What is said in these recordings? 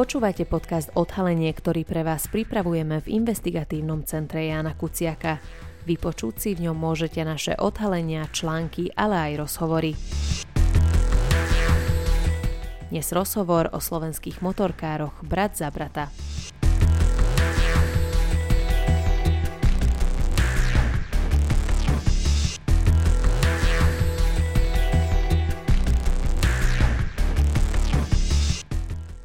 Počúvate podcast Odhalenie, ktorý pre vás pripravujeme v investigatívnom centre Jana Kuciaka. Vypočuť si v ňom môžete naše odhalenia, články, ale aj rozhovory. Dnes rozhovor o slovenských motorkároch Brat za brata.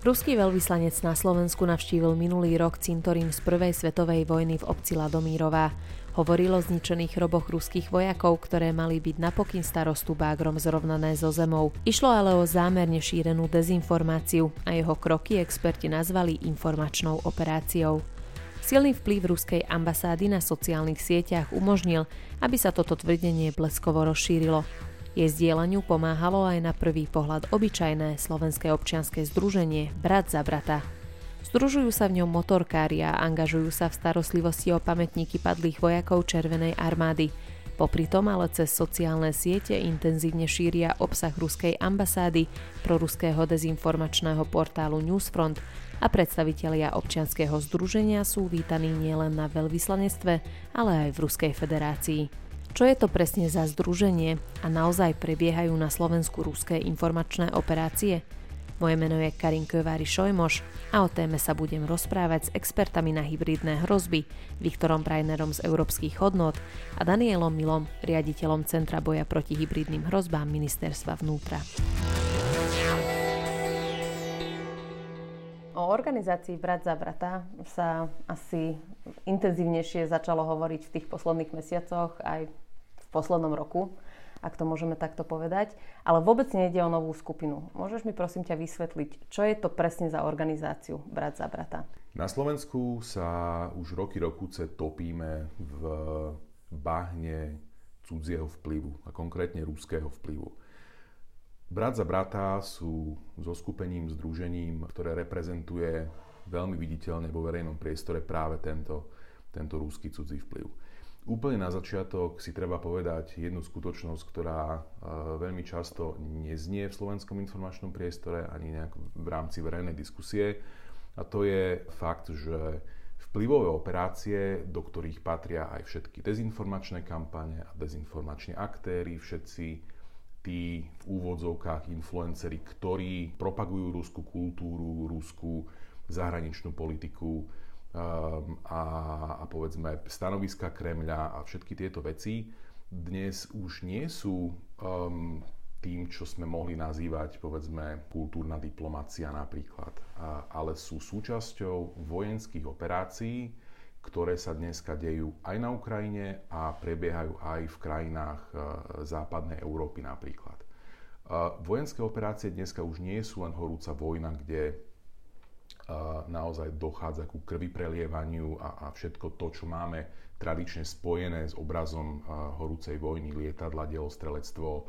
Ruský veľvyslanec na Slovensku navštívil minulý rok cintorín z prvej svetovej vojny v obci Ladomírová. Hovoril o zničených hroboch ruských vojakov, ktoré mali byť napokyn starostu bágrom zrovnané so zemou. Išlo ale o zámerne šírenú dezinformáciu a jeho kroky experti nazvali informačnou operáciou. Silný vplyv ruskej ambasády na sociálnych sieťach umožnil, aby sa toto tvrdenie bleskovo rozšírilo. Jej zdieľaniu pomáhalo aj na prvý pohľad obyčajné slovenské občianske združenie Brat za brata. Združujú sa v ňom motorkári a angažujú sa v starostlivosti o pamätníky padlých vojakov Červenej armády. Popri tom ale cez sociálne siete intenzívne šíria obsah ruskej ambasády, proruského dezinformačného portálu Newsfront a predstavitelia občianskeho združenia sú vítaní nielen na veľvyslanectve, ale aj v Ruskej federácii. Čo je to presne za združenie a naozaj prebiehajú na Slovensku ruské informačné operácie? Moje meno je Karin Kövári Šojmoš a o téme sa budem rozprávať s expertami na hybridné hrozby, Viktorom Prajnerom z Európskych hodnot a Danielom Milom, riaditeľom Centra boja proti hybridným hrozbám Ministerstva vnútra. O organizácii Brat za brata sa asi intenzívnejšie začalo hovoriť v tých posledných mesiacoch aj poslednom roku, ak to môžeme takto povedať. Ale vôbec nejde o novú skupinu. Môžeš mi prosím ťa vysvetliť, čo je to presne za organizáciu Brat za brata? Na Slovensku sa už roky rokuce topíme v bahne cudzieho vplyvu a konkrétne rúského vplyvu. Brat za brata sú so skupením, združením, ktoré reprezentuje veľmi viditeľne vo verejnom priestore práve tento, tento rúsky cudzí vplyv. Úplne na začiatok si treba povedať jednu skutočnosť, ktorá e, veľmi často neznie v slovenskom informačnom priestore ani nejak v rámci verejnej diskusie. A to je fakt, že vplyvové operácie, do ktorých patria aj všetky dezinformačné kampane a dezinformační aktéry, všetci tí v úvodzovkách influenceri, ktorí propagujú rúskú kultúru, rúskú zahraničnú politiku, a, a povedzme stanoviska Kremľa a všetky tieto veci dnes už nie sú um, tým, čo sme mohli nazývať povedzme kultúrna diplomácia napríklad, a, ale sú súčasťou vojenských operácií, ktoré sa dneska dejú aj na Ukrajine a prebiehajú aj v krajinách uh, západnej Európy napríklad. Uh, vojenské operácie dneska už nie sú len horúca vojna, kde naozaj dochádza ku krvi prelievaniu a, a všetko to, čo máme tradične spojené s obrazom horúcej vojny, lietadla, delostrelectvo,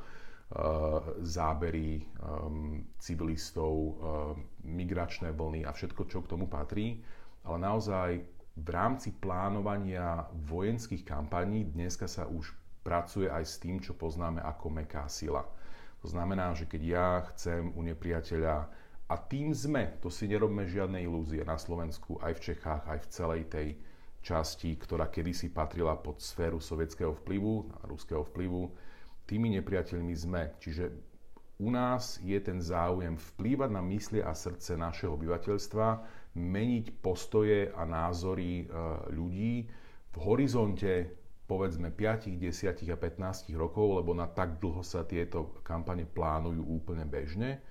zábery civilistov, migračné vlny a všetko, čo k tomu patrí. Ale naozaj v rámci plánovania vojenských kampaní dneska sa už pracuje aj s tým, čo poznáme ako meká sila. To znamená, že keď ja chcem u nepriateľa a tým sme, to si nerobme žiadne ilúzie na Slovensku, aj v Čechách, aj v celej tej časti, ktorá kedysi patrila pod sféru sovietského vplyvu, ruského vplyvu, tými nepriateľmi sme. Čiže u nás je ten záujem vplývať na myslie a srdce našeho obyvateľstva, meniť postoje a názory e, ľudí v horizonte povedzme 5, 10 a 15 rokov, lebo na tak dlho sa tieto kampane plánujú úplne bežne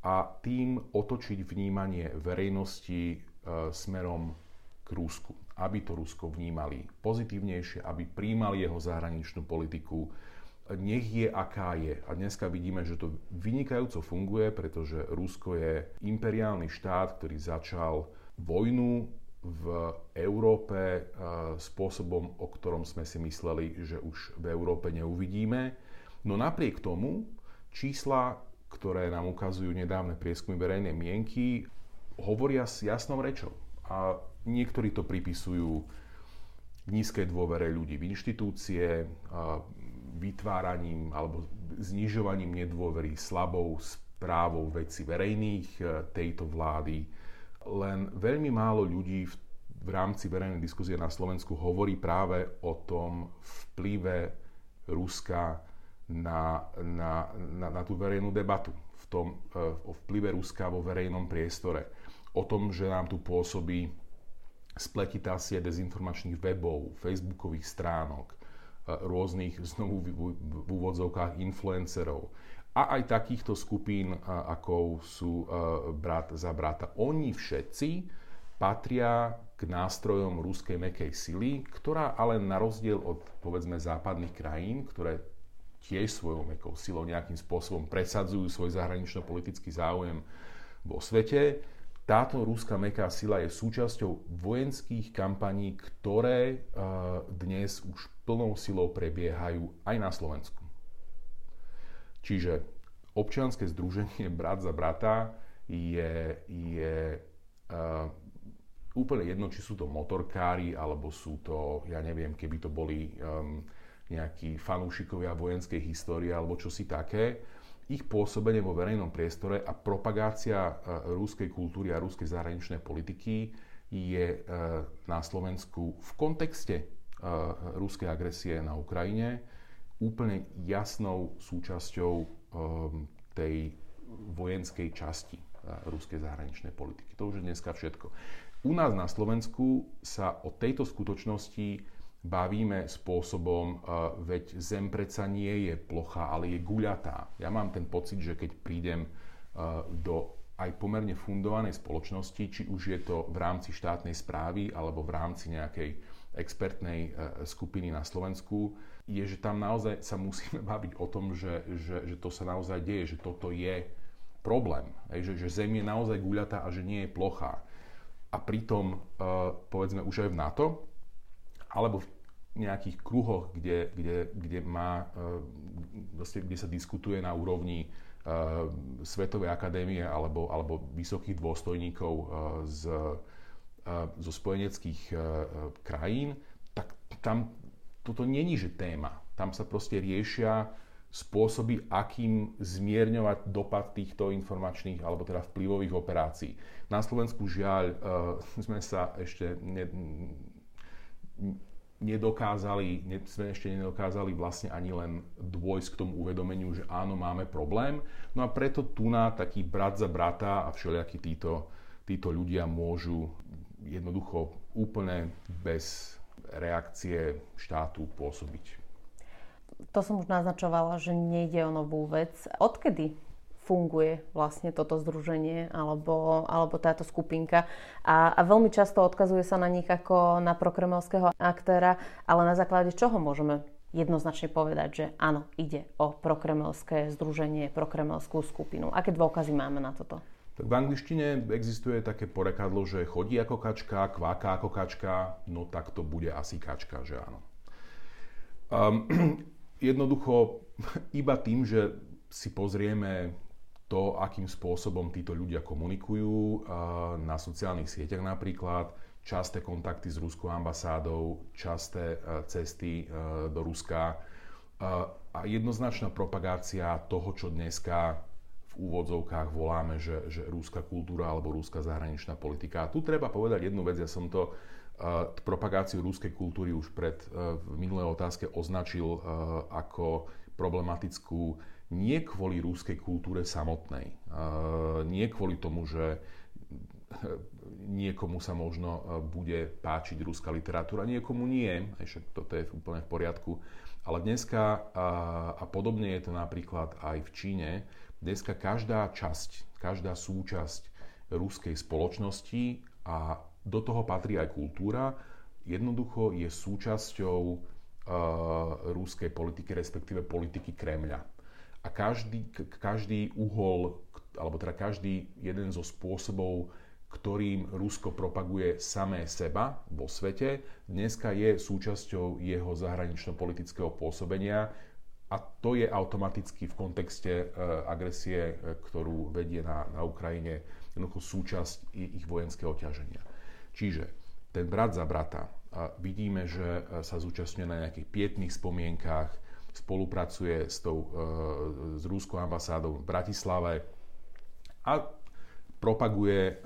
a tým otočiť vnímanie verejnosti e, smerom k Rusku. Aby to Rusko vnímali pozitívnejšie, aby príjmali jeho zahraničnú politiku, nech je aká je. A dneska vidíme, že to vynikajúco funguje, pretože Rusko je imperiálny štát, ktorý začal vojnu v Európe e, spôsobom, o ktorom sme si mysleli, že už v Európe neuvidíme. No napriek tomu čísla ktoré nám ukazujú nedávne prieskumy verejnej mienky, hovoria s jasnou rečou. A niektorí to pripisujú nízkej dôvere ľudí v inštitúcie, vytváraním alebo znižovaním nedôvery slabou správou veci verejných e, tejto vlády, Len veľmi málo ľudí v, v rámci verejnej diskusie na Slovensku hovorí práve o tom vplyve Ruska na, na, na, na tú verejnú debatu, v tom, uh, o vplyve Ruska vo verejnom priestore, o tom, že nám tu pôsobí spletitá sieť dezinformačných webov, facebookových stránok, uh, rôznych, znovu v, úvodzovkách, influencerov, a aj takýchto skupín, ako sú brat za brata. Oni všetci patria k nástrojom ruskej mekej sily, ktorá ale na rozdiel od povedzme západných krajín, ktoré tiež svojou mekou silou nejakým spôsobom presadzujú svoj zahranično-politický záujem vo svete, táto rúska meká sila je súčasťou vojenských kampaní, ktoré dnes už plnou silou prebiehajú aj na Slovensku. Čiže občianske združenie Brat za brata je, je uh, úplne jedno, či sú to motorkári, alebo sú to, ja neviem, keby to boli um, nejakí fanúšikovia vojenskej histórie, alebo čosi také. Ich pôsobenie vo verejnom priestore a propagácia uh, rúskej kultúry a rúskej zahraničnej politiky je uh, na Slovensku v kontexte uh, rúskej agresie na Ukrajine úplne jasnou súčasťou um, tej vojenskej časti ruskej zahraničnej politiky. To už je dneska všetko. U nás na Slovensku sa o tejto skutočnosti bavíme spôsobom, uh, veď zem predsa nie je plocha, ale je guľatá. Ja mám ten pocit, že keď prídem uh, do aj pomerne fundovanej spoločnosti, či už je to v rámci štátnej správy alebo v rámci nejakej expertnej skupiny na Slovensku, je, že tam naozaj sa musíme baviť o tom, že, že, že to sa naozaj deje, že toto je problém. Že, že Zem je naozaj guľatá a že nie je plochá. A pritom, povedzme, už aj v NATO, alebo v nejakých kruhoch, kde, kde, kde, má, vlastne, kde sa diskutuje na úrovni uh, Svetovej akadémie alebo, alebo vysokých dôstojníkov uh, z, zo spojeneckých krajín, tak tam toto není, že téma. Tam sa proste riešia spôsoby, akým zmierňovať dopad týchto informačných alebo teda vplyvových operácií. Na Slovensku žiaľ sme sa ešte nedokázali, ne, sme ešte nedokázali vlastne ani len dôjsť k tomu uvedomeniu, že áno, máme problém. No a preto tu na taký brat za brata a všelijakí títo, títo ľudia môžu jednoducho úplne bez reakcie štátu pôsobiť. To som už naznačovala, že nejde o novú vec. Odkedy funguje vlastne toto združenie alebo, alebo táto skupinka. A, a veľmi často odkazuje sa na nich ako na prokremelského aktéra, ale na základe čoho môžeme jednoznačne povedať, že áno, ide o prokremelské združenie, prokremelskú skupinu. Aké dôkazy máme na toto? Tak v angličtine existuje také porekadlo, že chodí ako kačka, kváka ako kačka, no tak to bude asi kačka, že áno. Um, jednoducho, iba tým, že si pozrieme to, akým spôsobom títo ľudia komunikujú na sociálnych sieťach napríklad, časté kontakty s ruskou ambasádou, časté uh, cesty uh, do Ruska a jednoznačná propagácia toho, čo dneska v úvodzovkách voláme, že, že rúska kultúra alebo rúska zahraničná politika. A tu treba povedať jednu vec, ja som to uh, propagáciu rúskej kultúry už pred uh, v minulej otázke označil uh, ako problematickú nie kvôli rúskej kultúre samotnej, nie kvôli tomu, že niekomu sa možno bude páčiť rúska literatúra, niekomu nie, však toto je úplne v poriadku, ale dneska, a podobne je to napríklad aj v Číne, Dneska každá časť, každá súčasť ruskej spoločnosti a do toho patrí aj kultúra, jednoducho je súčasťou uh, ruskej politiky, respektíve politiky Kremľa. A každý, každý uhol, alebo teda každý jeden zo spôsobov, ktorým Rusko propaguje samé seba vo svete, dneska je súčasťou jeho zahranično-politického pôsobenia, a to je automaticky v kontexte e, agresie, e, ktorú vedie na, na Ukrajine, jednoducho súčasť ich vojenského ťaženia. Čiže ten brat za brata, vidíme, že e, sa zúčastňuje na nejakých pietných spomienkách, spolupracuje s, tou, s rúskou ambasádou v Bratislave a propaguje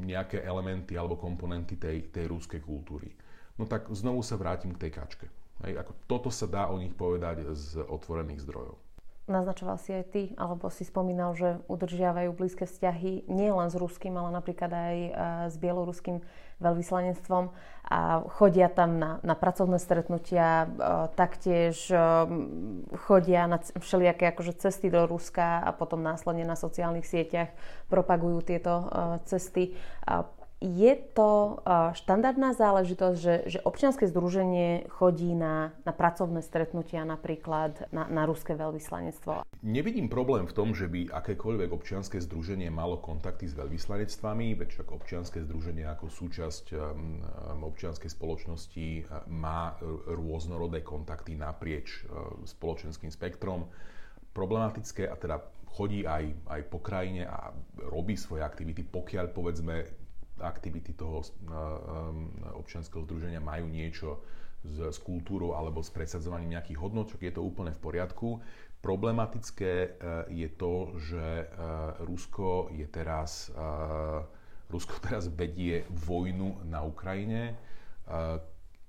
nejaké elementy alebo komponenty tej, tej rúskej kultúry. No tak znovu sa vrátim k tej kačke. Hej, ako toto sa dá o nich povedať z otvorených zdrojov naznačoval si aj ty, alebo si spomínal, že udržiavajú blízke vzťahy nie len s ruským, ale napríklad aj e, s bieloruským veľvyslanectvom a chodia tam na, na pracovné stretnutia, e, taktiež e, chodia na všelijaké akože cesty do Ruska a potom následne na sociálnych sieťach propagujú tieto cesty je to štandardná záležitosť, že, že občianske združenie chodí na, na pracovné stretnutia napríklad na, na ruské veľvyslanectvo? Nevidím problém v tom, že by akékoľvek občianske združenie malo kontakty s veľvyslanectvami, veď však občianske združenie ako súčasť občianskej spoločnosti má rôznorodé kontakty naprieč uh, spoločenským spektrom. Problematické a teda chodí aj, aj po krajine a robí svoje aktivity, pokiaľ povedzme aktivity toho občianského združenia majú niečo s, s kultúrou alebo s presadzovaním nejakých hodnot, je to úplne v poriadku. Problematické e, je to, že Rusko je teraz, Rusko teraz vedie vojnu na Ukrajine,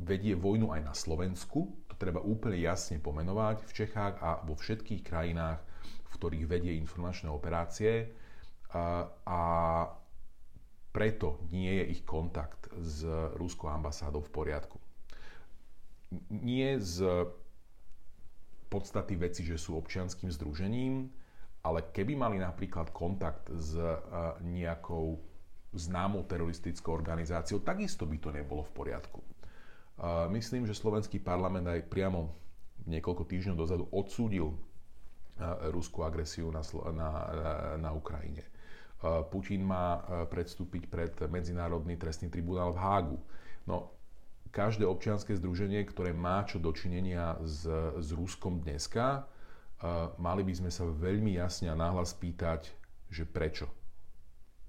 vedie vojnu aj na Slovensku, to treba úplne jasne pomenovať, v Čechách a vo všetkých krajinách, v ktorých vedie informačné operácie. A preto nie je ich kontakt s ruskou ambasádou v poriadku. Nie z podstaty veci, že sú občianským združením, ale keby mali napríklad kontakt s e, nejakou známou teroristickou organizáciou, takisto by to nebolo v poriadku. E, myslím, že slovenský parlament aj priamo niekoľko týždňov dozadu odsúdil e, ruskú agresiu na, na, na Ukrajine. Putin má e, predstúpiť pred Medzinárodný trestný tribunál v Hágu. No, každé občianske združenie, ktoré má čo dočinenia s, s Ruskom dneska, e, mali by sme sa veľmi jasne a náhlas pýtať, že prečo.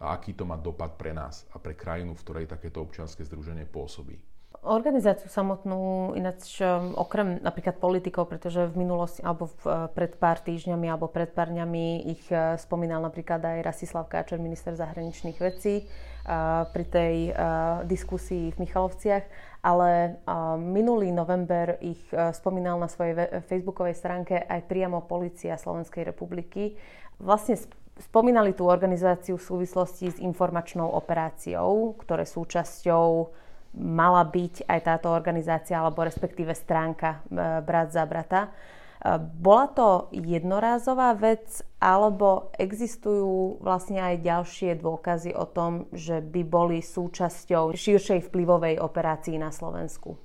A aký to má dopad pre nás a pre krajinu, v ktorej takéto občianske združenie pôsobí. Organizáciu samotnú, ináč um, okrem napríklad politikov, pretože v minulosti, alebo v, uh, pred pár týždňami, alebo pred pár dňami ich uh, spomínal napríklad aj Rasislav Káčer, minister zahraničných vecí, pri tej diskusii v Michalovciach, ale minulý november ich spomínal na svojej facebookovej stránke aj priamo policia Slovenskej republiky. Vlastne spomínali tú organizáciu v súvislosti s informačnou operáciou, ktoré súčasťou mala byť aj táto organizácia, alebo respektíve stránka e, Brat za brata. E, bola to jednorázová vec, alebo existujú vlastne aj ďalšie dôkazy o tom, že by boli súčasťou širšej vplyvovej operácii na Slovensku?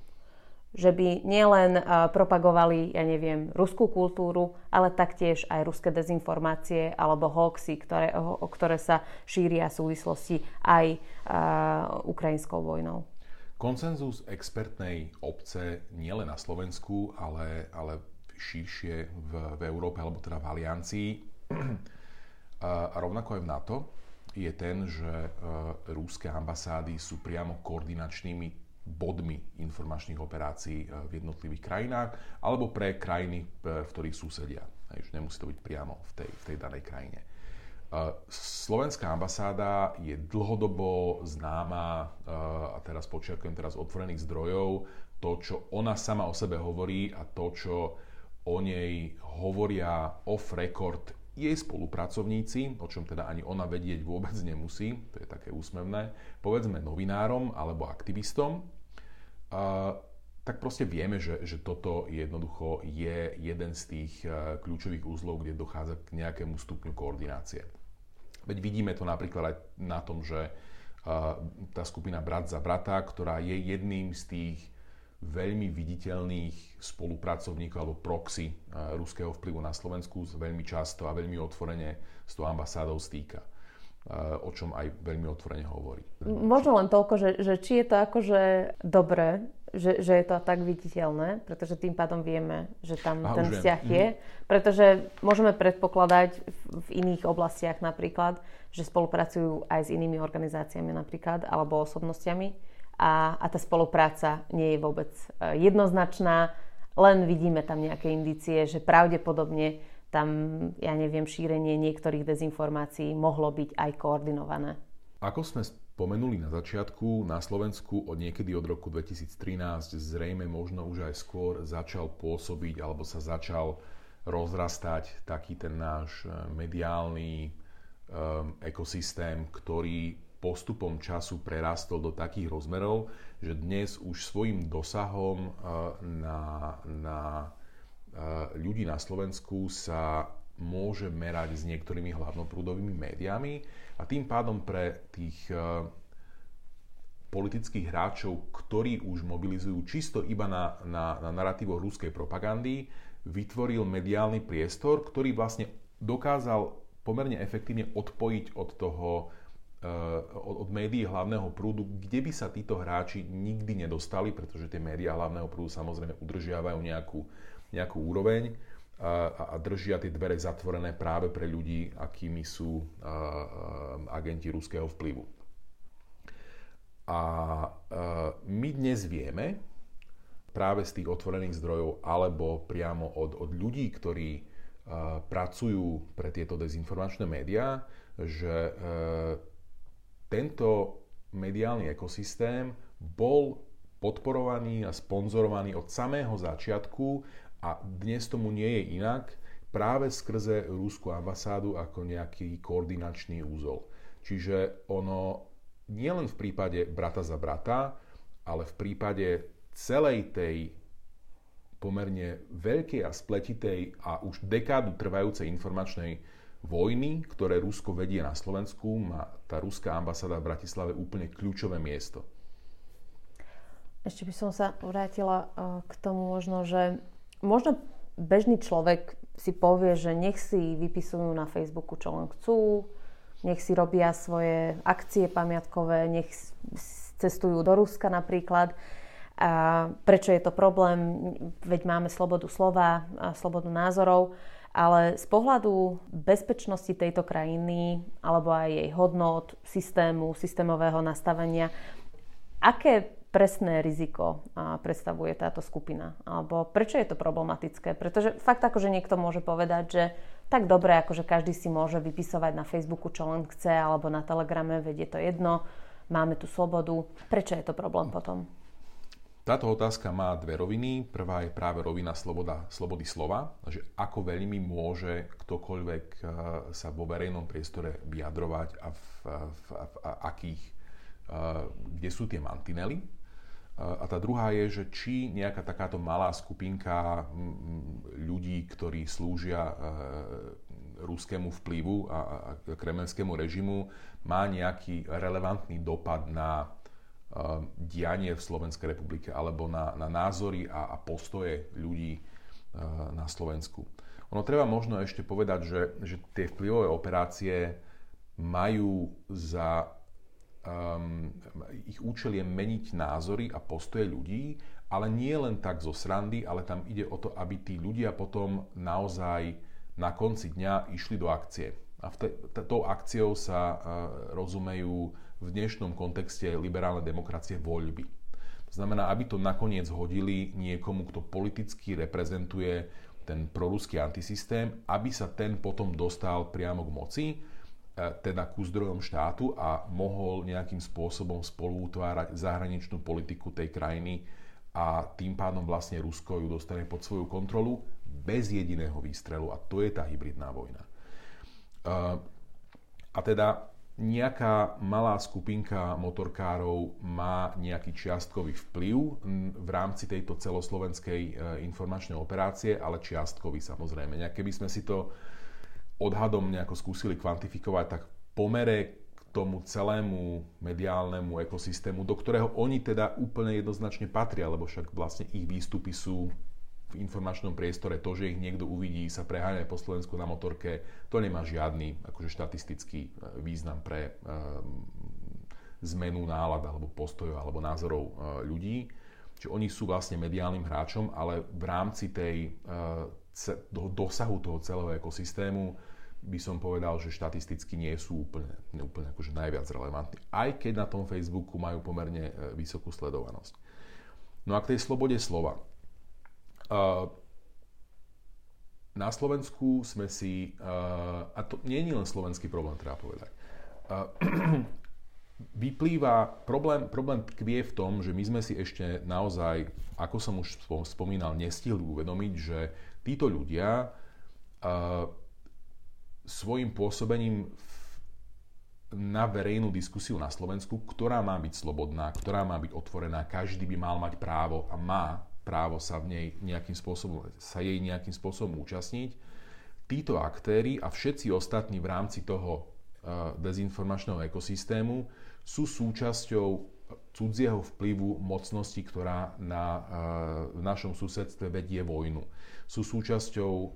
Že by nielen e, propagovali, ja neviem, ruskú kultúru, ale taktiež aj ruské dezinformácie alebo hoaxy, ktoré, o, ktoré sa šíria v súvislosti aj uh, ukrajinskou vojnou. Koncenzus expertnej obce nielen na Slovensku, ale, ale širšie v, v Európe, alebo teda v Aliancii a, rovnako aj v NATO, je ten, že e, rúske ambasády sú priamo koordinačnými bodmi informačných operácií e, v jednotlivých krajinách alebo pre krajiny, v ktorých susedia. Hej, nemusí to byť priamo v tej, v tej danej krajine. Slovenská ambasáda je dlhodobo známa, a teraz počiarkujem teraz otvorených zdrojov, to, čo ona sama o sebe hovorí a to, čo o nej hovoria off record jej spolupracovníci, o čom teda ani ona vedieť vôbec nemusí, to je také úsmevné, povedzme novinárom alebo aktivistom, tak proste vieme, že, že toto jednoducho je jeden z tých kľúčových úzlov, kde dochádza k nejakému stupňu koordinácie. Veď vidíme to napríklad aj na tom, že tá skupina Brat za brata, ktorá je jedným z tých veľmi viditeľných spolupracovníkov alebo proxy ruského vplyvu na Slovensku veľmi často a veľmi otvorene s tou ambasádou stýka o čom aj veľmi otvorene hovorí. Možno len toľko, že, že či je to akože dobré, že, že je to tak viditeľné, pretože tým pádom vieme, že tam Aha, ten vzťah viem. je. Mhm. Pretože môžeme predpokladať v, iných oblastiach napríklad, že spolupracujú aj s inými organizáciami napríklad, alebo osobnostiami a, a tá spolupráca nie je vôbec e, jednoznačná, len vidíme tam nejaké indície, že pravdepodobne tam, ja neviem, šírenie niektorých dezinformácií mohlo byť aj koordinované. Ako sme spomenuli na začiatku, na Slovensku od niekedy od roku 2013 zrejme možno už aj skôr začal pôsobiť alebo sa začal rozrastať taký ten náš e, mediálny um, ekosystém, ktorý postupom času prerastol do takých rozmerov, že dnes už svojim dosahom uh, na, na uh, ľudí na Slovensku sa môže merať s niektorými hlavnoprúdovými médiami a tým pádom pre tých eh, politických hráčov, ktorí už mobilizujú čisto iba na, na, na narratívoch ruskej propagandy, vytvoril mediálny priestor, ktorý vlastne dokázal pomerne efektívne odpojiť od toho, od, od médií hlavného prúdu, kde by sa títo hráči nikdy nedostali, pretože tie médiá hlavného prúdu samozrejme udržiavajú nejakú, nejakú úroveň a, držia tie dvere zatvorené práve pre ľudí, akými sú agenti ruského vplyvu. A, my dnes vieme, práve z tých otvorených zdrojov alebo priamo od, od ľudí, ktorí a, pracujú pre tieto dezinformačné médiá, že e, tento mediálny ekosystém bol podporovaný a sponzorovaný od samého začiatku a dnes tomu nie je inak práve skrze rúskú ambasádu ako nejaký koordinačný úzol. Čiže ono nielen v prípade brata za brata, ale v prípade celej tej pomerne veľkej a spletitej a už dekádu trvajúcej informačnej vojny, ktoré Rusko vedie na Slovensku, má tá ruská ambasáda v Bratislave úplne kľúčové miesto. Ešte by som sa vrátila eh, k tomu možno, že možno bežný človek si povie, že nech si vypisujú na Facebooku, čo len chcú, nech si robia svoje akcie pamiatkové, nech cestujú do Ruska napríklad. A prečo je to problém? Veď máme slobodu slova a slobodu názorov, ale z pohľadu bezpečnosti tejto krajiny alebo aj jej hodnot, systému, systémového nastavenia, aké presné riziko predstavuje táto skupina? Alebo prečo je to problematické? Pretože fakt ako, že niekto môže povedať, že tak dobre, akože každý si môže vypisovať na Facebooku, čo len chce, alebo na Telegrame, vedie to jedno, máme tu slobodu. Prečo je to problém potom? Táto otázka má dve roviny. Prvá je práve rovina sloboda, slobody slova, že ako veľmi môže ktokoľvek e, sa vo verejnom priestore vyjadrovať a v, v, v, v akých, e, kde sú tie mantinely. A tá druhá je, že či nejaká takáto malá skupinka ľudí, ktorí slúžia e, ruskému vplyvu a kremenskému režimu, má nejaký relevantný dopad na e, dianie v Slovenskej republike alebo na, na názory a, a postoje ľudí e, na Slovensku. Ono treba možno ešte povedať, že, že tie vplyvové operácie majú za um, ich účel je meniť názory a postoje ľudí, ale nie len tak zo srandy, ale tam ide o to, aby tí ľudia potom naozaj na konci dňa išli do akcie. A tou akciou sa uh, rozumejú v dnešnom kontexte liberálnej demokracie voľby. To znamená, aby to nakoniec hodili niekomu, kto politicky reprezentuje ten proruský antisystém, aby sa ten potom dostal priamo k moci teda ku zdrojom štátu a mohol nejakým spôsobom spolu utvárať zahraničnú politiku tej krajiny a tým pádom vlastne Rusko ju dostane pod svoju kontrolu bez jediného výstrelu a to je tá hybridná vojna. E, a teda nejaká malá skupinka motorkárov má nejaký čiastkový vplyv v rámci tejto celoslovenskej e, informačnej operácie, ale čiastkový samozrejme. Keby sme si to odhadom nejako skúsili kvantifikovať, tak pomere k tomu celému mediálnemu ekosystému, do ktorého oni teda úplne jednoznačne patria, lebo však vlastne ich výstupy sú v informačnom priestore. To, že ich niekto uvidí, sa preháňa po Slovensku na motorke, to nemá žiadny akože štatistický e, význam pre um, zmenu nálad alebo postojov alebo názorov uh, ľudí. Čiže oni sú vlastne mediálnym hráčom, ale v rámci tej, uh, dosahu toho celého ekosystému by som povedal, že štatisticky nie sú úplne, úplne akože najviac relevantní. Aj keď na tom Facebooku majú pomerne e, vysokú sledovanosť. No a k tej slobode slova. Na Slovensku sme si, a to nie je len slovenský problém, treba povedať, vyplýva, problém, problém tkvie v tom, že my sme si ešte naozaj, ako som už spomínal, nestihli uvedomiť, že títo ľudia svojim pôsobením na verejnú diskusiu na Slovensku, ktorá má byť slobodná, ktorá má byť otvorená, každý by mal mať právo a má právo sa v nej nejakým spôsobom, sa jej nejakým spôsobom účastniť. Títo aktéry a všetci ostatní v rámci toho uh, dezinformačného ekosystému sú súčasťou cudzieho vplyvu mocnosti, ktorá na, uh, v našom susedstve vedie vojnu. Sú súčasťou um,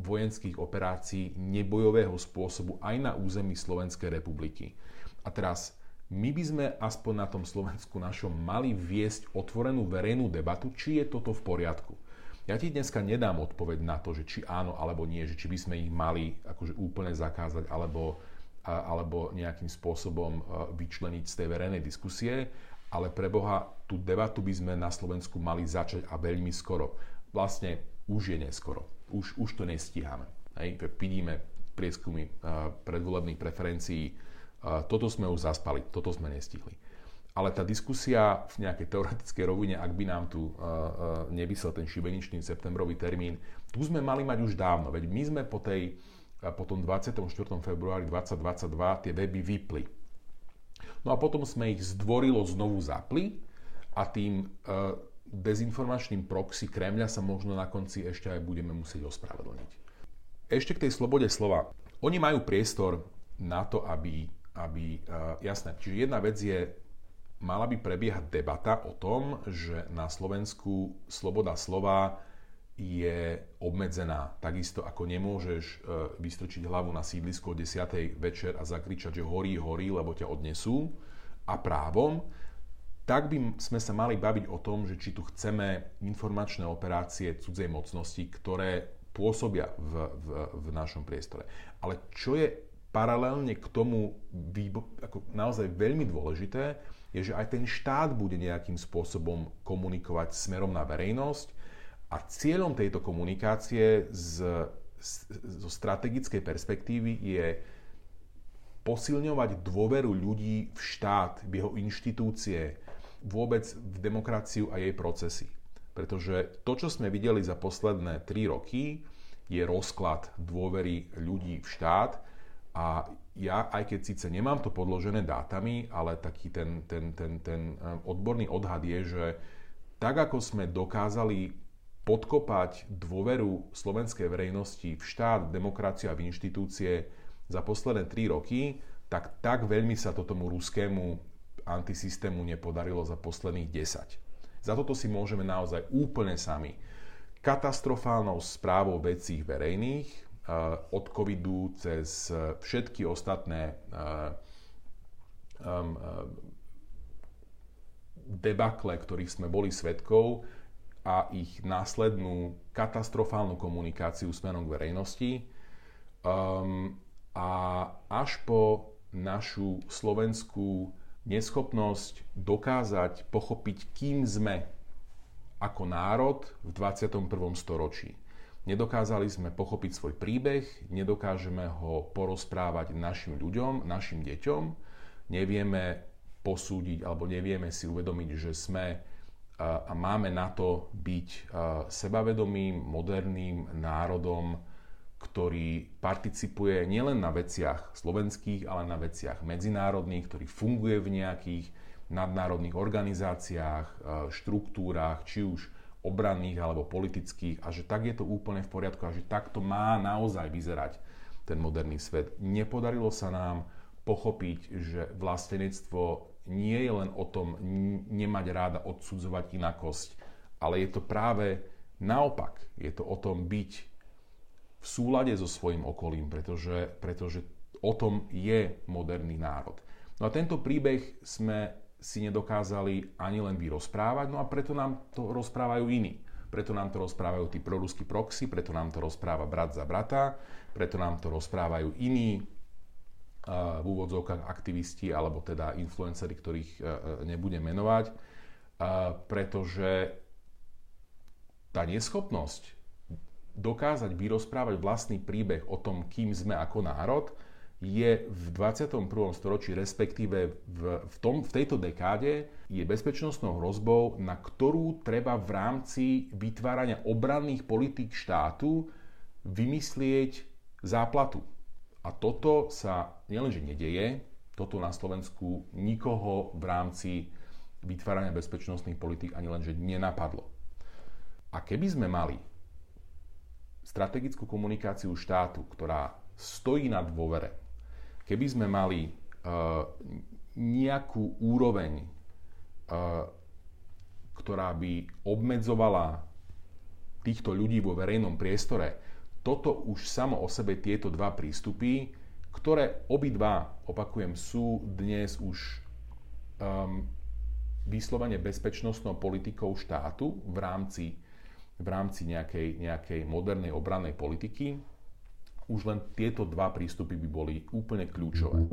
vojenských operácií nebojového spôsobu aj na území Slovenskej republiky. A teraz my by sme aspoň na tom Slovensku našom mali viesť otvorenú verejnú debatu, či je toto v poriadku. Ja ti dneska nedám odpoveď na to, že či áno alebo nie, že či by sme ich mali akože úplne zakázať alebo, alebo nejakým spôsobom vyčleniť z tej verejnej diskusie, ale pre Boha tú debatu by sme na Slovensku mali začať a veľmi skoro. Vlastne už je neskoro. Už, už to nestíhame. Hej, vidíme prieskumy predvolebných preferencií, toto sme už zaspali, toto sme nestihli. Ale tá diskusia v nejakej teoretickej rovine, ak by nám tu nevysel ten šibeničný septembrový termín, tu sme mali mať už dávno. Veď my sme po, tej, uh, po tom 24. februári 2022 tie weby vypli. No a potom sme ich zdvorilo znovu zapli a tým uh, dezinformačným proxy Kremľa sa možno na konci ešte aj budeme musieť ospravedlniť. Ešte k tej slobode slova. Oni majú priestor na to, aby, aby uh, jasné, čiže jedna vec je mala by prebiehať debata o tom, že na Slovensku sloboda slova je obmedzená. Takisto ako nemôžeš e, vystrčiť hlavu na sídlisko o 10. večer a zakričať, že horí, horí, lebo ťa odnesú a právom, tak by sme sa mali baviť o tom, že či tu chceme informačné operácie cudzej mocnosti, ktoré pôsobia v, v, v našom priestore. Ale čo je paralelne k tomu ako naozaj veľmi dôležité, je, že aj ten štát bude nejakým spôsobom komunikovať smerom na verejnosť a cieľom tejto komunikácie z, z, zo strategickej perspektívy je posilňovať dôveru ľudí v štát, v jeho inštitúcie, vôbec v demokraciu a jej procesy. Pretože to, čo sme videli za posledné 3 roky, je rozklad dôvery ľudí v štát a ja, aj keď síce nemám to podložené dátami, ale taký ten, ten, ten, ten um, odborný odhad je, že tak ako sme dokázali podkopať dôveru slovenskej verejnosti v štát, demokraciu a v inštitúcie za posledné 3 roky, tak tak veľmi sa to tomu ruskému antisystému nepodarilo za posledných 10. Za toto si môžeme naozaj úplne sami. Katastrofálnou správou vecí verejných, Eh, od covidu cez eh, všetky ostatné eh, debakle, ktorých sme boli svetkou a ich následnú katastrofálnu komunikáciu smerom k verejnosti. Um, a až po našu slovenskú neschopnosť dokázať pochopiť, kým sme ako národ v 21. storočí. Nedokázali sme pochopiť svoj príbeh, nedokážeme ho porozprávať našim ľuďom, našim deťom, nevieme posúdiť alebo nevieme si uvedomiť, že sme a máme na to byť sebavedomým, moderným národom, ktorý participuje nielen na veciach slovenských, ale na veciach medzinárodných, ktorý funguje v nejakých nadnárodných organizáciách, štruktúrach, či už obranných alebo politických a že tak je to úplne v poriadku a že takto má naozaj vyzerať ten moderný svet. Nepodarilo sa nám pochopiť, že vlastenectvo nie je len o tom nemať ráda odsudzovať inakosť, ale je to práve naopak. Je to o tom byť v súlade so svojim okolím, pretože, pretože o tom je moderný národ. No a tento príbeh sme si nedokázali ani len vyrozprávať, no a preto nám to rozprávajú iní. Preto nám to rozprávajú tí proruskí proxy, preto nám to rozpráva brat za brata, preto nám to rozprávajú iní v úvodzovkách aktivisti alebo teda influenceri, ktorých uh, nebudem menovať, uh, pretože tá neschopnosť dokázať vyrozprávať vlastný príbeh o tom, kým sme ako národ, je v 21. storočí, respektíve v, v, tom, v tejto dekáde, je bezpečnostnou hrozbou, na ktorú treba v rámci vytvárania obranných politík štátu vymyslieť záplatu. A toto sa nielenže nedeje, toto na Slovensku nikoho v rámci vytvárania bezpečnostných politík ani lenže nenapadlo. A keby sme mali strategickú komunikáciu štátu, ktorá stojí na dôvere, keby sme mali uh, nejakú úroveň, uh, ktorá by obmedzovala týchto ľudí vo verejnom priestore, toto už samo o sebe tieto dva prístupy, ktoré obidva, opakujem, sú dnes už um, vyslovene bezpečnostnou politikou štátu v rámci, v rámci nejakej, nejakej modernej obrannej politiky, už len tieto dva prístupy by boli úplne kľúčové.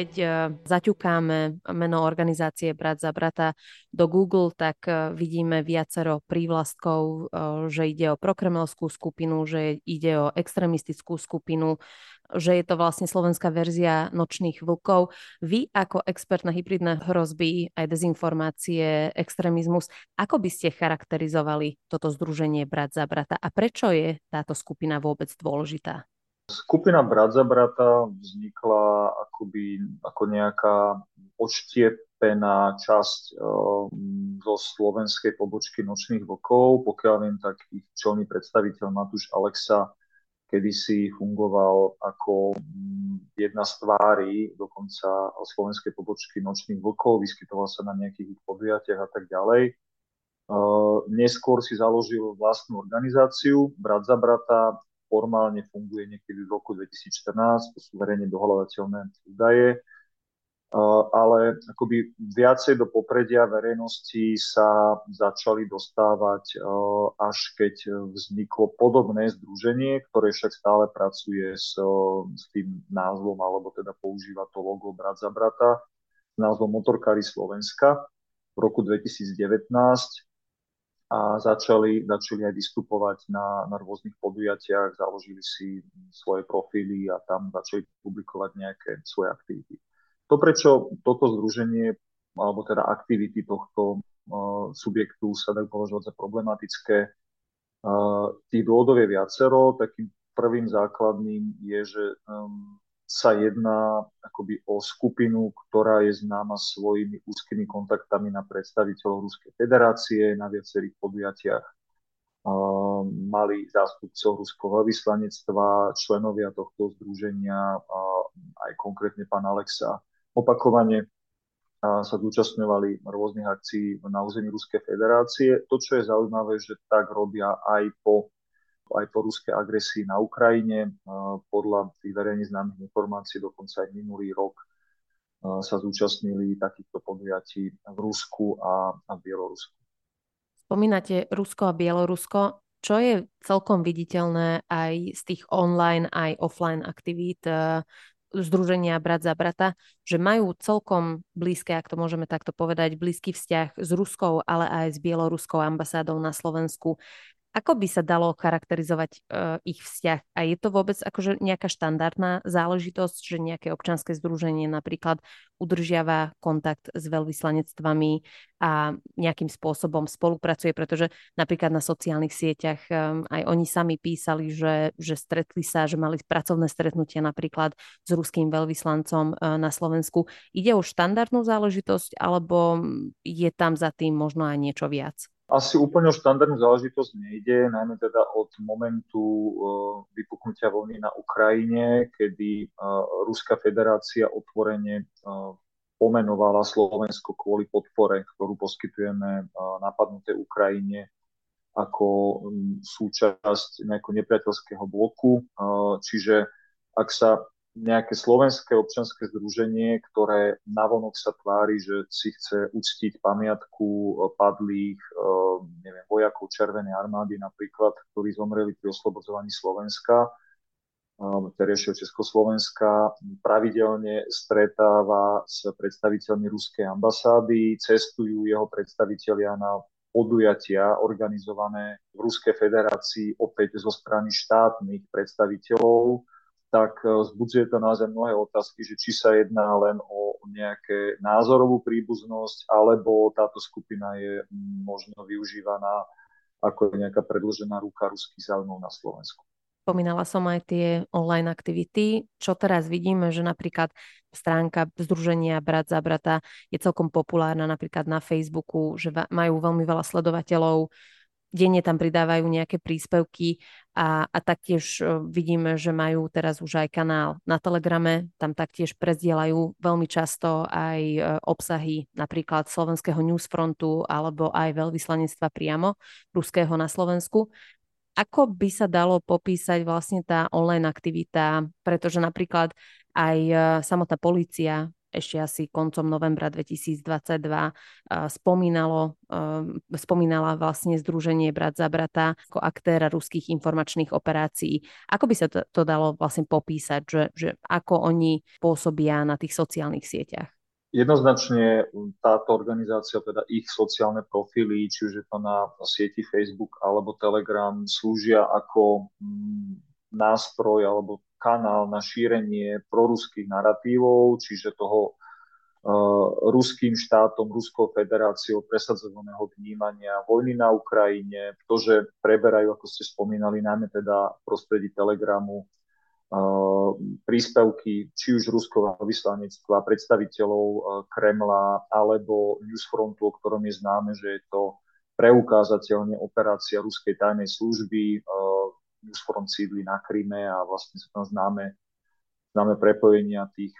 Keď e, zaťukáme meno organizácie Brat za brata do Google, tak e, vidíme viacero prívlastkov, e, že ide o prokremelskú skupinu, že ide o extremistickú skupinu, že je to vlastne slovenská verzia nočných vlkov. Vy ako expert na hybridné hrozby, aj dezinformácie, extrémizmus, ako by ste charakterizovali toto združenie Brat za brata a prečo je táto skupina vôbec dôležitá? Skupina Brat za brata vznikla akoby, ako nejaká odštiepená časť um, zo slovenskej pobočky Nočných vlkov. Pokiaľ viem, tak ich čelný predstaviteľ Matúš Alexa kedysi fungoval ako mm, jedna z tvári dokonca slovenskej pobočky Nočných vlkov, vyskytoval sa na nejakých podujatiach a tak ďalej. Uh, neskôr si založil vlastnú organizáciu Brat za brata, formálne funguje niekedy v roku 2014, to sú verejne dohľadateľné údaje, ale akoby viacej do popredia verejnosti sa začali dostávať až keď vzniklo podobné združenie, ktoré však stále pracuje s, s tým názvom, alebo teda používa to logo Brat za brata, s názvom Motorkári Slovenska v roku 2019 a začali, začali aj vystupovať na, na rôznych podujatiach, založili si svoje profily a tam začali publikovať nejaké svoje aktivity. To, prečo toto združenie, alebo teda aktivity tohto uh, subjektu sa dajú považovať za problematické, uh, tých dôvodov je viacero. Takým prvým základným je, že um, sa jedná akoby o skupinu, ktorá je známa svojimi úzkými kontaktami na predstaviteľov Ruskej federácie na viacerých podujatiach. Mali zástupcov Ruského vyslanectva, členovia tohto združenia, aj konkrétne pán Alexa, opakovane sa zúčastňovali rôznych akcií na území Ruskej federácie. To, čo je zaujímavé, že tak robia aj po aj po ruskej agresii na Ukrajine. Podľa tých verejne známych informácií dokonca aj minulý rok sa zúčastnili takýchto podujatí v Rusku a, a Bielorusku. Spomínate Rusko a Bielorusko. Čo je celkom viditeľné aj z tých online, aj offline aktivít e, Združenia Brat za brata, že majú celkom blízke, ak to môžeme takto povedať, blízky vzťah s Ruskou, ale aj s Bieloruskou ambasádou na Slovensku. Ako by sa dalo charakterizovať uh, ich vzťah? A je to vôbec akože nejaká štandardná záležitosť, že nejaké občanské združenie napríklad udržiava kontakt s veľvyslanectvami a nejakým spôsobom spolupracuje, pretože napríklad na sociálnych sieťach um, aj oni sami písali, že, že stretli sa, že mali pracovné stretnutia napríklad s ruským veľvyslancom uh, na Slovensku. Ide o štandardnú záležitosť alebo je tam za tým možno aj niečo viac? Asi úplne o štandardnú záležitosť nejde, najmä teda od momentu uh, vypuknutia vojny na Ukrajine, kedy uh, Ruská federácia otvorene uh, pomenovala Slovensko kvôli podpore, ktorú poskytujeme napadnutej Ukrajine ako um, súčasť nejakého nepriateľského bloku. Čiže ak sa nejaké slovenské občanské združenie, ktoré navonok sa tvári, že si chce uctiť pamiatku eh, padlých eh, neviem, vojakov Červenej armády napríklad, ktorí zomreli pri oslobodzovaní Slovenska. terejšieho Československa pravidelne stretáva s predstaviteľmi ruskej ambasády, cestujú jeho predstavitelia na podujatia organizované v Ruskej federácii opäť zo strany štátnych predstaviteľov, tak e, vzbudzuje to naozaj mnohé otázky, že či sa jedná len o nejaké názorovú príbuznosť, alebo táto skupina je možno využívaná ako nejaká predložená ruka ruských záujmov na Slovensku. Spomínala som aj tie online aktivity. Čo teraz vidíme, že napríklad stránka Združenia Brat za brata je celkom populárna napríklad na Facebooku, že majú veľmi veľa sledovateľov, denne tam pridávajú nejaké príspevky a, a taktiež e, vidíme, že majú teraz už aj kanál na Telegrame, tam taktiež prezdielajú veľmi často aj e, obsahy napríklad slovenského newsfrontu alebo aj veľvyslanectva priamo ruského na Slovensku. Ako by sa dalo popísať vlastne tá online aktivita, pretože napríklad aj e, samotná policia ešte asi koncom novembra 2022 spomínalo, spomínala vlastne Združenie Brat za brata ako aktéra ruských informačných operácií. Ako by sa to, to dalo vlastne popísať, že, že ako oni pôsobia na tých sociálnych sieťach? Jednoznačne táto organizácia, teda ich sociálne profily, či už je to na sieti Facebook alebo Telegram, slúžia ako mm, nástroj alebo kanál na šírenie proruských narratívov, čiže toho uh, ruským štátom, Ruskou federáciou presadzovaného vnímania vojny na Ukrajine, to, že preberajú, ako ste spomínali, najmä teda v prostredí Telegramu, príspevky či už ruského vyslanectva, predstaviteľov Kremla alebo Newsfrontu, o ktorom je známe, že je to preukázateľne operácia ruskej tajnej služby. Newsfront sídli na Kryme a vlastne sú tam známe, známe prepojenia tých,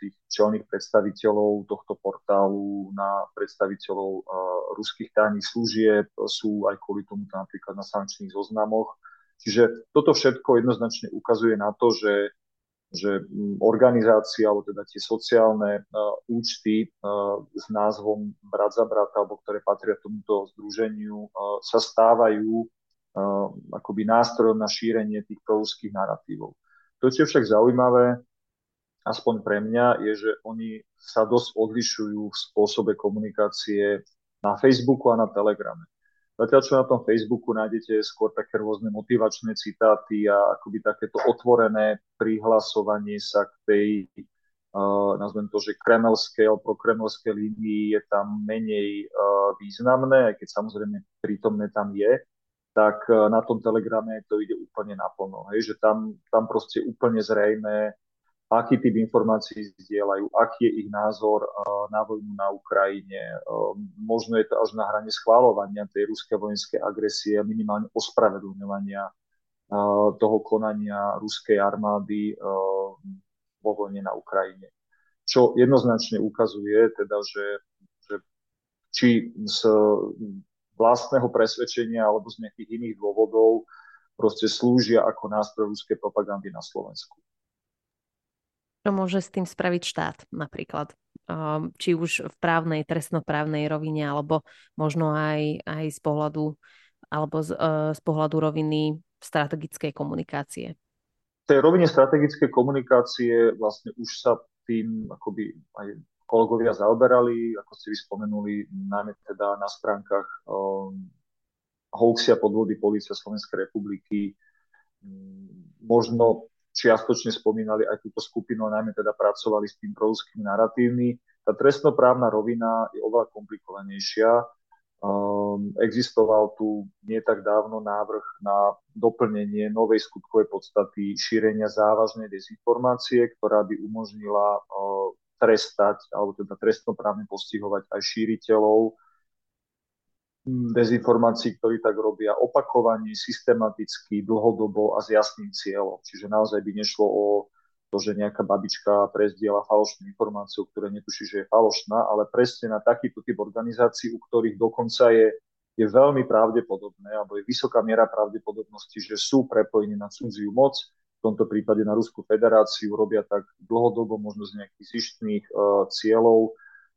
tých čelných predstaviteľov tohto portálu na predstaviteľov ruských tajných služieb. Sú aj kvôli tomu napríklad na sankčných zoznamoch Čiže toto všetko jednoznačne ukazuje na to, že, že organizácia, alebo teda tie sociálne uh, účty uh, s názvom Brat za brata, alebo ktoré patria tomuto združeniu, uh, sa stávajú uh, akoby nástrojom na šírenie tých proruských narratívov. To, čo je však zaujímavé, aspoň pre mňa, je, že oni sa dosť odlišujú v spôsobe komunikácie na Facebooku a na Telegrame. Zatiaľ, čo na tom Facebooku nájdete skôr také rôzne motivačné citáty a akoby takéto otvorené prihlasovanie sa k tej, uh, nazvem to, že kremelskej alebo prokremelskej línii je tam menej uh, významné, aj keď samozrejme prítomné tam je, tak uh, na tom telegrame to ide úplne naplno. Hej, že tam, tam proste úplne zrejme aký typ informácií zdieľajú, aký je ich názor na vojnu na Ukrajine. Možno je to až na hrane schváľovania tej ruskej vojenskej agresie minimálne ospravedlňovania toho konania ruskej armády vo vojne na Ukrajine. Čo jednoznačne ukazuje, teda, že, že či z vlastného presvedčenia alebo z nejakých iných dôvodov proste slúžia ako nástroj ruskej propagandy na Slovensku čo môže s tým spraviť štát napríklad. Um, či už v právnej, trestnoprávnej rovine, alebo možno aj, aj z pohľadu alebo z, uh, z pohľadu roviny strategickej komunikácie. V tej rovine strategickej komunikácie vlastne už sa tým akoby aj kolegovia zaoberali, ako ste vyspomenuli, najmä teda na stránkach um, hoaxia podvody Polícia Slovenskej republiky. Možno čiastočne spomínali aj túto skupinu, a najmä teda pracovali s tým proruskými narratívmi. Tá trestnoprávna rovina je oveľa komplikovanejšia. Um, existoval tu nie tak dávno návrh na doplnenie novej skutkovej podstaty šírenia závažnej dezinformácie, ktorá by umožnila uh, trestať, alebo teda trestnoprávne postihovať aj šíriteľov dezinformácií, ktorí tak robia opakovane, systematicky, dlhodobo a s jasným cieľom. Čiže naozaj by nešlo o to, že nejaká babička prezdiela falošnú informáciu, ktoré netuší, že je falošná, ale presne na takýto typ organizácií, u ktorých dokonca je, je veľmi pravdepodobné, alebo je vysoká miera pravdepodobnosti, že sú prepojení na cudziu moc, tomto prípade na Ruskú federáciu, robia tak dlhodobo, možno z nejakých zištných uh, cieľov,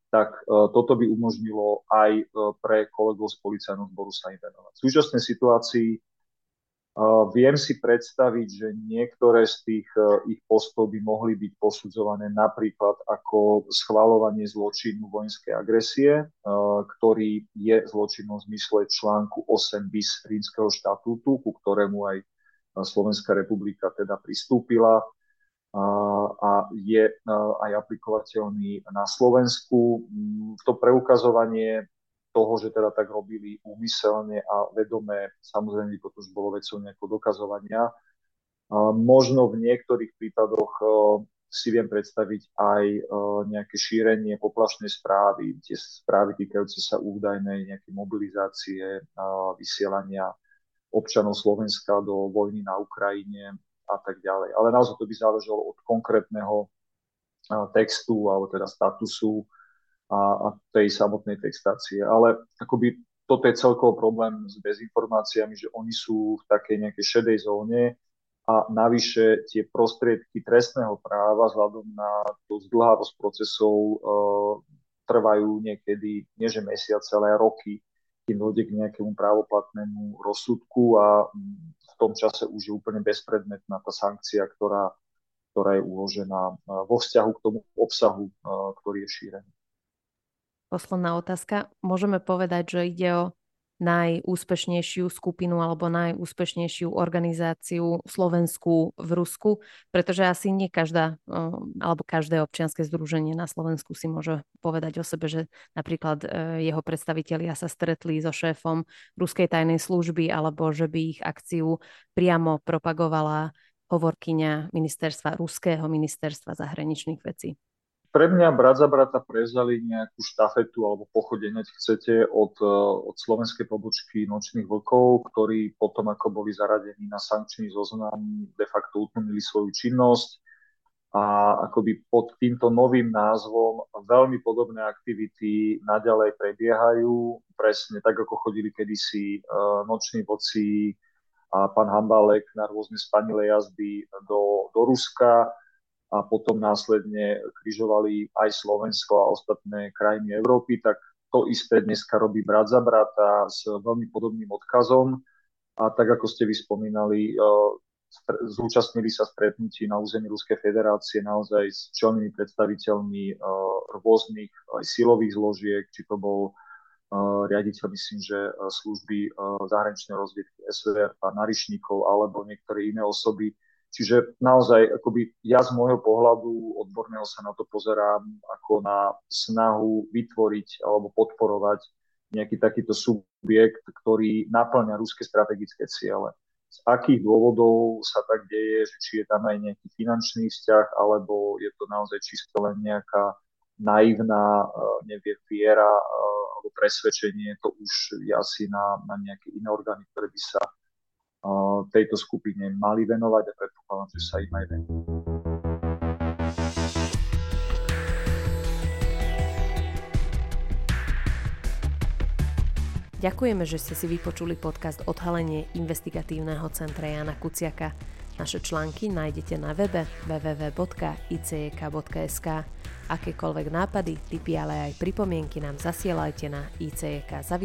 tak e, toto by umožnilo aj e, pre kolegov z policajného zboru sa im venovať. V súčasnej situácii Viem si predstaviť, že niektoré z tých e, ich postov by mohli byť posudzované napríklad ako schvalovanie zločinu vojenskej agresie, e, ktorý je zločinom v zmysle článku 8 bis rímskeho štatútu, ku ktorému aj Slovenská republika teda pristúpila a je aj aplikovateľný na Slovensku. Mm, to preukazovanie toho, že teda tak robili úmyselne a vedome, samozrejme to už bolo vecou nejakého dokazovania. Možno v niektorých prípadoch e, si viem predstaviť aj e, nejaké šírenie poplašnej správy, tie správy týkajúce sa údajnej nejakej mobilizácie, vysielania občanov Slovenska do vojny na Ukrajine a tak ďalej. Ale naozaj to by záležalo od konkrétneho textu alebo teda statusu a, a tej samotnej textácie. Ale akoby toto je celkovo problém s dezinformáciami, že oni sú v takej nejakej šedej zóne a navyše tie prostriedky trestného práva vzhľadom na tú zdlhavosť procesov e, trvajú niekedy, nie že mesiace, ale roky, kým dojde k nejakému právoplatnému rozsudku a v tom čase už je úplne bezpredmetná tá sankcia, ktorá, ktorá je uložená e, vo vzťahu k tomu obsahu, e, ktorý je šírený posledná otázka. Môžeme povedať, že ide o najúspešnejšiu skupinu alebo najúspešnejšiu organizáciu Slovensku v Rusku, pretože asi nie každá alebo každé občianske združenie na Slovensku si môže povedať o sebe, že napríklad e, jeho predstavitelia sa stretli so šéfom ruskej tajnej služby alebo že by ich akciu priamo propagovala hovorkyňa ministerstva, ruského ministerstva zahraničných vecí pre mňa brat za brata prevzali nejakú štafetu alebo pochodenie, chcete, od, e, od slovenskej pobočky Nočných vlkov, ktorí potom, ako boli zaradení na sankčný zoznam, de facto utlmili svoju činnosť a akoby pod týmto novým názvom veľmi podobné aktivity naďalej prebiehajú, presne tak, ako chodili kedysi uh, noční voci a pán Hambalek na rôzne spanilé jazdy do, do Ruska a potom následne križovali aj Slovensko a ostatné krajiny Európy, tak to isté dneska robí brat za brata s veľmi podobným odkazom. A tak ako ste vyspomínali, e, zúčastnili sa stretnutí na území Ruskej federácie naozaj s čelnými predstaviteľmi e, rôznych aj silových zložiek, či to bol e, riaditeľ, myslím, že služby zahraničnej rozviedky SVR, pán Narišníkov alebo niektoré iné osoby, Čiže naozaj akoby ja z môjho pohľadu odborného sa na to pozerám ako na snahu vytvoriť alebo podporovať nejaký takýto subjekt, ktorý naplňa ruské strategické ciele. Z akých dôvodov sa tak deje, že či je tam aj nejaký finančný vzťah, alebo je to naozaj čisto len nejaká naivná, eh, neviem, viera eh, alebo presvedčenie, to už je asi na, na nejaké iné orgány, ktoré by sa tejto skupine mali venovať a predpokladám, že sa im aj venujú. Ďakujeme, že ste si vypočuli podcast Odhalenie investigatívneho centra Jana Kuciaka. Naše články nájdete na webe www.icek.sk. Akékoľvek nápady, tipy, ale aj pripomienky nám zasielajte na icek.icek.sk.